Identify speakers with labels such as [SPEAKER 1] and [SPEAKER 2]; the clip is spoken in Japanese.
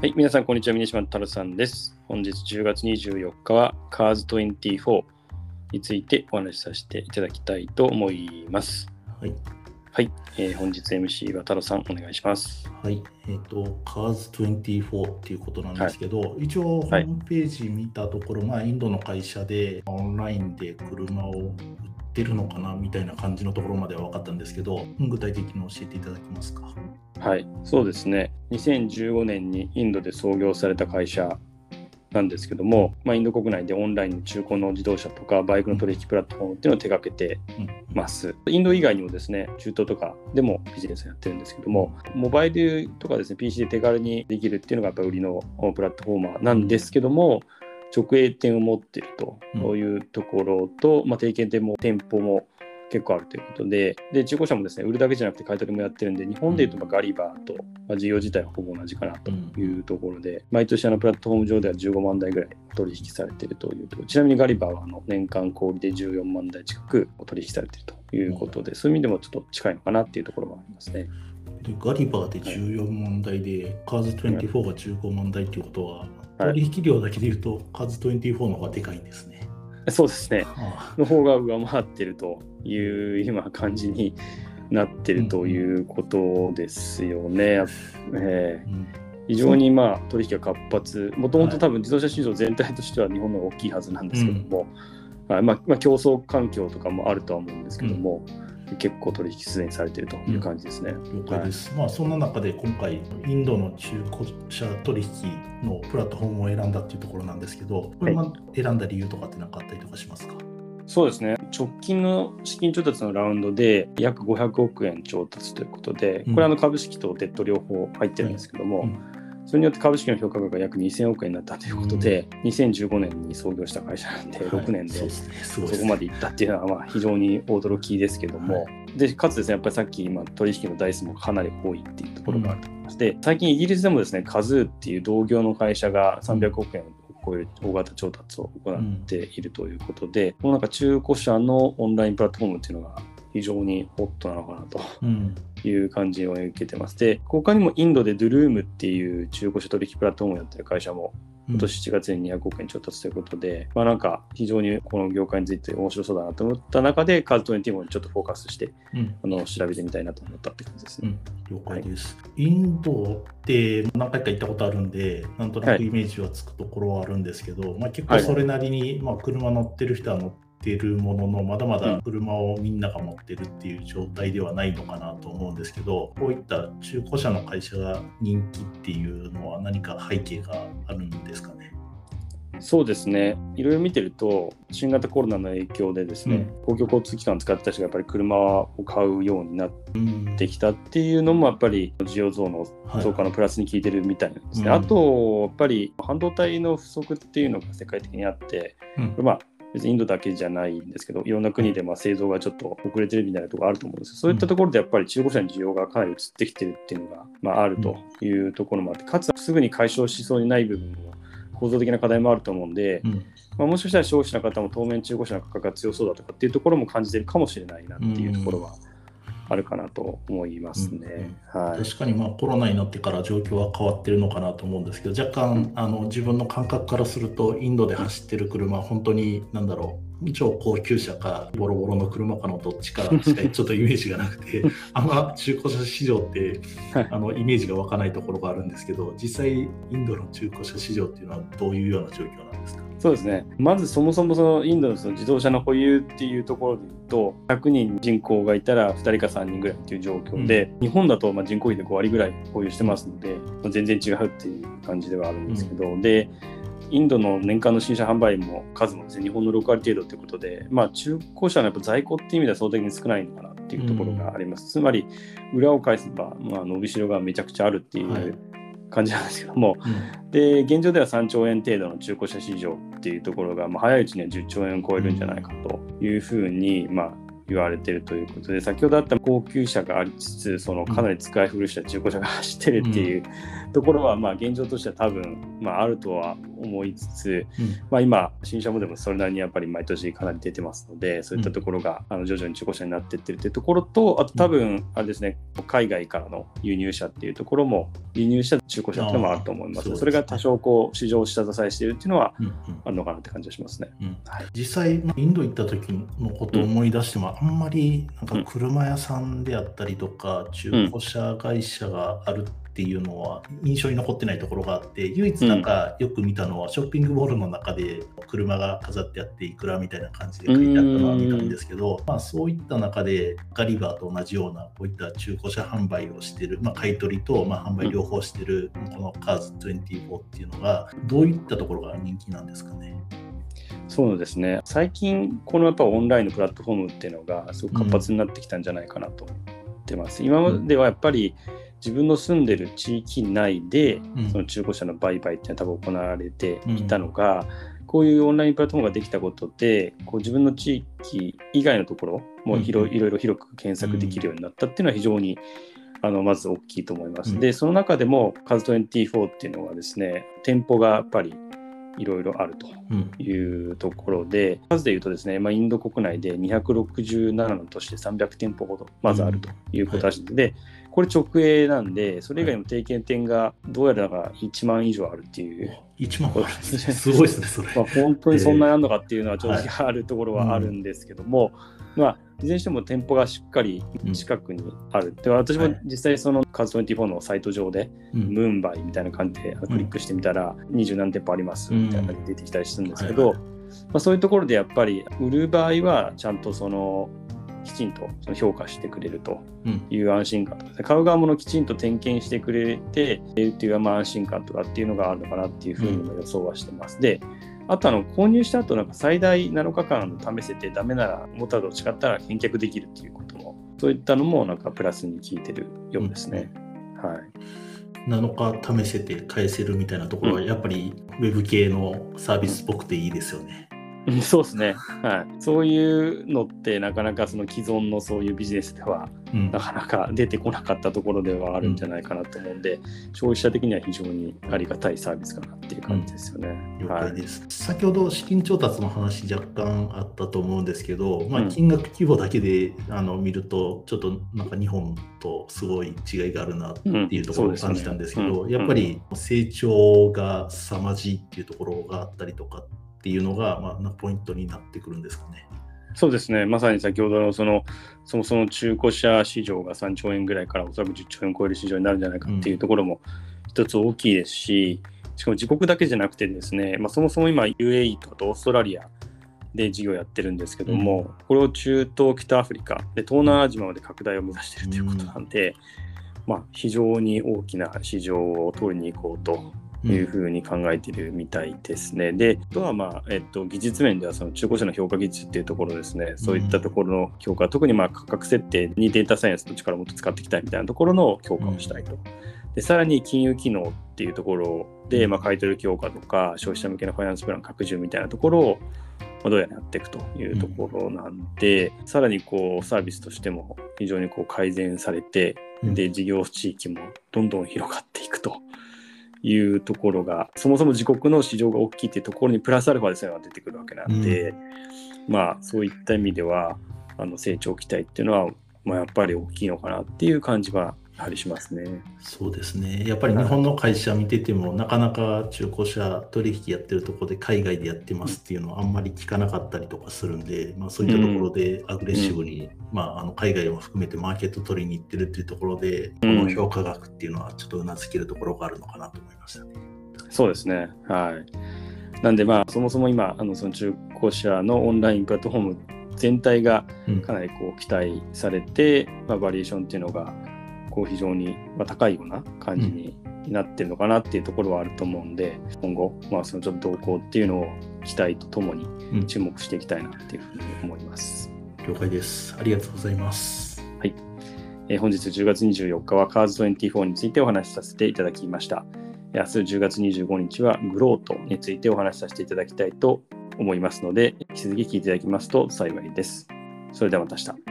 [SPEAKER 1] はい、皆さん、こんにちは。峰島太郎さんです。本日10月24日は Cars24 についてお話しさせていただきたいと思います。
[SPEAKER 2] はい。
[SPEAKER 1] はい、えー本日 MC は太郎さん、お願いします。
[SPEAKER 2] はい。えっ、と、Cars24 っていうことなんですけど、一応、ホ
[SPEAKER 1] はい
[SPEAKER 2] ームページ見たところ、まあ、インドの会社でオンラインで車を売ってるのかなみたいな感じのところまでは分かったんですけど、具体的に教えていただけますか？
[SPEAKER 1] はい、そうですね。2015年にインドで創業された会社なんですけども、まあ、インド国内でオンラインの中古の自動車とかバイクの取引プラットフォームっていうのを手掛けてます。インド以外にもですね、中東とかでもビジネスやってるんですけども、モバイルとかですね、PC で手軽にできるっていうのがやっぱ売りのプラットフォーマーなんですけども、直営店を持っていると
[SPEAKER 2] うん。
[SPEAKER 1] いうところと、まあ、定期店も店舗も結構あるということで、で中古車もですね、売るだけじゃなくて買い取りもやってるんで、日本でいうとまあガリバーと、まあ、事業自体はほぼ同じかなというところで、毎年あのプラットフォーム上では15万台ぐらい取引されているというと、ちなみにガリバーはあの年間小売で14万台近く取引されているということで、そういう意味でもちょっと近いのかなっていうところはありますね。
[SPEAKER 2] でガリバーで14万台で、Cars24 が15万台っていうことは、
[SPEAKER 1] はい。
[SPEAKER 2] 取引量だけで言うと、Cars24 の方がでかいんですね。
[SPEAKER 1] そうですね。
[SPEAKER 2] あ。
[SPEAKER 1] の方が上回ってるという今感じになってるということですよね。えー
[SPEAKER 2] あうん。
[SPEAKER 1] 非常にまあ取引が活発、もともと多分自動車市場全体としては日本の方が大きいはずなんですけども、はい。まあまあ、競争環境とかもあるとは思うんですけども、結構取引すでにされているという感じですね。
[SPEAKER 2] 了解です。まあそんな中で今回インドの中古車取引のプラットフォームを選んだっていうところなんですけど、これまあ選んだ理由とかって何かあったりとかしますか？
[SPEAKER 1] そうですね直近の資金調達のラウンドで約500億円調達ということで、
[SPEAKER 2] うん
[SPEAKER 1] これあの株式とデッド両方入ってるんですけども、
[SPEAKER 2] うん
[SPEAKER 1] それによって株式の評価額が約2000億円になったということで、2015年に創業した会社なんで、
[SPEAKER 2] はい。
[SPEAKER 1] 6年で
[SPEAKER 2] そ
[SPEAKER 1] こまでいったっていうのはまあ非常に驚きですけども、でかつですねやっぱりさっき今取引の台数もかなり多いっていうところがあると思います、で最近イギリスでもですねカズーっていう同業の会社が300億円を超える大型調達を行っているということで、このなんか中古車のオンラインプラットフォームっていうのが非常にホットなのかなと。
[SPEAKER 2] うん。
[SPEAKER 1] いう感じを受けてます。で、他にもインドでドゥルームっていう中古車取引プラットフォームをやってる会社も今年7月に200億円調達ということで、まあなんか非常にこの業界について面白そうだなと思った中で、カーズ24にちょっとフォーカスして
[SPEAKER 2] うん。
[SPEAKER 1] あの調べてみたいなと思ったって感じですね。
[SPEAKER 2] うん、了解です、インドって何回か行ったことあるんで、なんとなくイメージはつくところはあるんですけど、まあ、結構それなりに、まあ、車乗ってる人は乗ってるものの、まだまだ車をみんなが持ってるっていう状態ではないのかなと思うんですけど、こういった中古車の会社が人気っていうのは何か背景があるんですかね？
[SPEAKER 1] そうですね、いろいろ見てると、新型コロナの影響でですね、公共交通機関を使ってた人がやっぱり車を買うようになっ
[SPEAKER 2] うん
[SPEAKER 1] てきたっていうのも、やっぱり需要増の
[SPEAKER 2] はい
[SPEAKER 1] 増加のプラスに効いてるみたいなんですね。
[SPEAKER 2] うん。
[SPEAKER 1] あと、やっぱり半導体の不足っていうのが世界的にあって、
[SPEAKER 2] うん。
[SPEAKER 1] まあ、別にインドだけじゃないんですけど、いろんな国でまあ製造がちょっと遅れてるみたいなところあると思うんですそういったところでやっぱり中古車に需要がかなり移ってきてるっていうのが、まあ、あるというところもあって、かつすぐに解消しそうにない部分も構造的な課題もあると思うんで、
[SPEAKER 2] うん。
[SPEAKER 1] まあ、もしかしたら消費者の方も当面中古車の価格が強そうだとかっていうところも感じてるかもしれないなっていうところはあるかなと思いますね。はい。
[SPEAKER 2] 確かにまあコロナになってから状況は変わってるのかなと思うんですけど若干あの自分の感覚からするとインドで走ってる車は本当に何だろう超高級車かボロボロの車かのどっちかしかちょっとイメージがなくて あんま中古車市場って
[SPEAKER 1] はい
[SPEAKER 2] あのイメージが湧かないところがあるんですけど実際インドの中古車市場っていうのはどういうような状況なんですか？
[SPEAKER 1] そうですね。まずそもそもそのインドのその自動車の保有っていうところで言うと、100人人口がいたら2人か3人ぐらいっていう状況で、日本だとまあ人口比で5割ぐらい保有してますので、まあ全然違うっていう感じではあるんですけど、で、インドの年間の新車販売も数もですね、日本の6割程度ということで、まあ中古車のやっぱ在庫っていう意味では相対的に少ないのかなっていうところがあります。つまり、裏を返せば、まあ、伸びしろがめちゃくちゃあるってい
[SPEAKER 2] はい。う
[SPEAKER 1] 感じなんですけども、
[SPEAKER 2] うん。
[SPEAKER 1] で現状では3兆円程度の中古車市場っていうところが、まあ、早いうちには10兆円を超えるんじゃないかというふうに、まあ、言われてるということで先ほどあった高級車がありつつそのかなり使い古した中古車が走ってるっていうところは、まあ、現状としては多分、まあ、あるとは思いつつ、
[SPEAKER 2] うん。
[SPEAKER 1] まあ、今、新車モデルもそれなりにやっぱり毎年かなり出てますので、そういったところが、あの徐々に中古車になっていってるっていうところと、あと多分、あれですね、海外からの輸入車っていうところも、輸入した中古車っていうのもあると思います。
[SPEAKER 2] そね。
[SPEAKER 1] それが多少こう市場を下支えしているっていうのは
[SPEAKER 2] うんうん。
[SPEAKER 1] あるのかなって感じがしますね。
[SPEAKER 2] うん
[SPEAKER 1] はい。
[SPEAKER 2] 実際、インド行った時のことを思い出しても、あんまりなんか車屋さんであったりとか、中古車会社があるっていうのは印象に残ってないところがあって、唯一なんかよく見たのは、ショッピングモールの中で車が飾ってあっていくらみたいな感じで書いてあったのは見たんですけど、まあ、そういった中で、ガリバーと同じようなこういった中古車販売をしてる、まあ、買い取りとまあ販売両方してるこのカーズ24っていうのが、どういったところが人気なんですかね？
[SPEAKER 1] そうですね。最近このやっぱオンラインのプラットフォームっていうのがすごく活発になってきたんじゃないかなと思ってます、今まではやっぱり自分の住んでる地域内で
[SPEAKER 2] うん。
[SPEAKER 1] その中古車の売買っていうのは多分行われていたのが、こういうオンラインプラットフォームができたことでこう自分の地域以外のところもいろ
[SPEAKER 2] うん。
[SPEAKER 1] いろ広く検索できるようになったっていうのは非常にあのまず大きいと思います。
[SPEAKER 2] うん。
[SPEAKER 1] でその中でもカズ24っていうのはですね店舗がやっぱりいろいろあると
[SPEAKER 2] うん。
[SPEAKER 1] いうところで、数で言うとですね、まあ、インド国内で267の都市で300店舗ほどまずあるということらしい。ので、これ直営なんで、それ以外にも定型店がどうやらなんか1万以上あるっていう、
[SPEAKER 2] 1万あるんですね。すごいですね、それ。
[SPEAKER 1] まあ、本当にそんなにあるのかっていうのは正直あるところはあるんですけども、まあ、いずれにしても店舗がしっかり近くにある。で私も
[SPEAKER 2] はい。
[SPEAKER 1] 実際そのカズ24のサイト上で、
[SPEAKER 2] うん。
[SPEAKER 1] ムーンバイみたいな感じでクリックしてみたら、二十何店舗ありますみたいなのが出てきたりするんですけど、
[SPEAKER 2] はいはい。
[SPEAKER 1] まあ、そういうところでやっぱり売る場合はちゃんとそのきちんとその評価してくれると
[SPEAKER 2] うん
[SPEAKER 1] いう安心感とかですね買う側ものきちんと点検してくれてっていうまあ安心感とかっていうのがあるのかなっていうふうにも予想はしてます。であとあの購入した後なんか最大7日間試せてダメならモタと違ったら返却できるっていうこともそういったのもなんかプラスに効いてるようですね。はい
[SPEAKER 2] 7日試せて返せるみたいなところは、
[SPEAKER 1] うん
[SPEAKER 2] やっぱりウェブ系のサービスっぽくていいですよね。
[SPEAKER 1] うんそうですね、はい。そういうのってなかなかその既存のそういうビジネスでは
[SPEAKER 2] うん。
[SPEAKER 1] なかなか出てこなかったところではあるんじゃないかなと思うんで、消費者的には非常にありがたいサービスかなっていう感じですよね。
[SPEAKER 2] 了
[SPEAKER 1] はい。
[SPEAKER 2] 解です、先ほど資金調達の話若干あったと思うんですけど、まあ、
[SPEAKER 1] うん。
[SPEAKER 2] 金額規模だけで、あの見るとちょっとなんか日本とすごい違いがあるなって
[SPEAKER 1] うん
[SPEAKER 2] いうところを感じたんですけど、
[SPEAKER 1] そうですねうん。
[SPEAKER 2] やっぱり成長が凄まじいっていうところがあったりとかっていうのが、まあ、ポイントになってくるんですかね。
[SPEAKER 1] そうですね、まさに先ほどのそのそもそも中古車市場が3兆円ぐらいからおそらく10兆円を超える市場になるんじゃないかっていうところも一つ大きいですし、しかも自国だけじゃなくてですね、まあ、そもそも今 UAE とオーストラリアで事業やってるんですけども、これを中東、北アフリカで東南アジアまで拡大を目指しているということなんで、まあ、非常に大きな市場を取りに行こうというふうに考えているみたいですね。で、あとは、まあえっと、技術面ではその中古車の評価技術っていうところですね、そういったところの強化、特にまあ価格設定にデータサイエンスの力をもっと使っていきたいみたいなところの強化をしたいと。でさらに金融機能っていうところで、まあ、買い取り強化とか消費者向けのファイナンスプラン拡充みたいなところを、まあ、どうやらやっていくというところなんで、さらにこうサービスとしても非常にこう改善されて、
[SPEAKER 2] うん。
[SPEAKER 1] で事業地域もどんどん広がっていいうところがそもそも自国の市場が大きいっていうところにプラスアルファでそういうのが出てくるわけなんで、まあそういった意味ではあの成長期待っていうのは、まあ、やっぱり大きいのかなっていう感じはやはりしますね。
[SPEAKER 2] そうですね。やっぱり日本の会社見てても、なかなか中古車取引やってるところで海外でやってますっていうのはあんまり聞かなかったりとかするんで、まあ、そういったところでアグレッシブに、まあ、あの海外も含めてマーケット取りに行ってるっていうところで、この評価額っていうのはちょっとうなずけるところがあるのかなと思いましたね。
[SPEAKER 1] そうですね。はい。なんでまあそもそも今あのその中古車のオンラインプラットフォーム全体が
[SPEAKER 2] うん
[SPEAKER 1] かなりこう期待されて、まあ、バリエーションっていうのがこう非常にまあ高いような感じになってるのかなっていうところはあると思うんで、今後、まあ、そのちょっと動向っていうのを期待とともに
[SPEAKER 2] うん
[SPEAKER 1] 注目していきたいなっていうふうに思います。
[SPEAKER 2] 了解です。ありがとうございます。
[SPEAKER 1] えー本日10月24日はカーズ24についてお話しさせていただきました。えー明日10月25日はグロートについてお話しさせていただきたいと思いますので、引き続き聞いていただきますと幸いです。それではまた明日。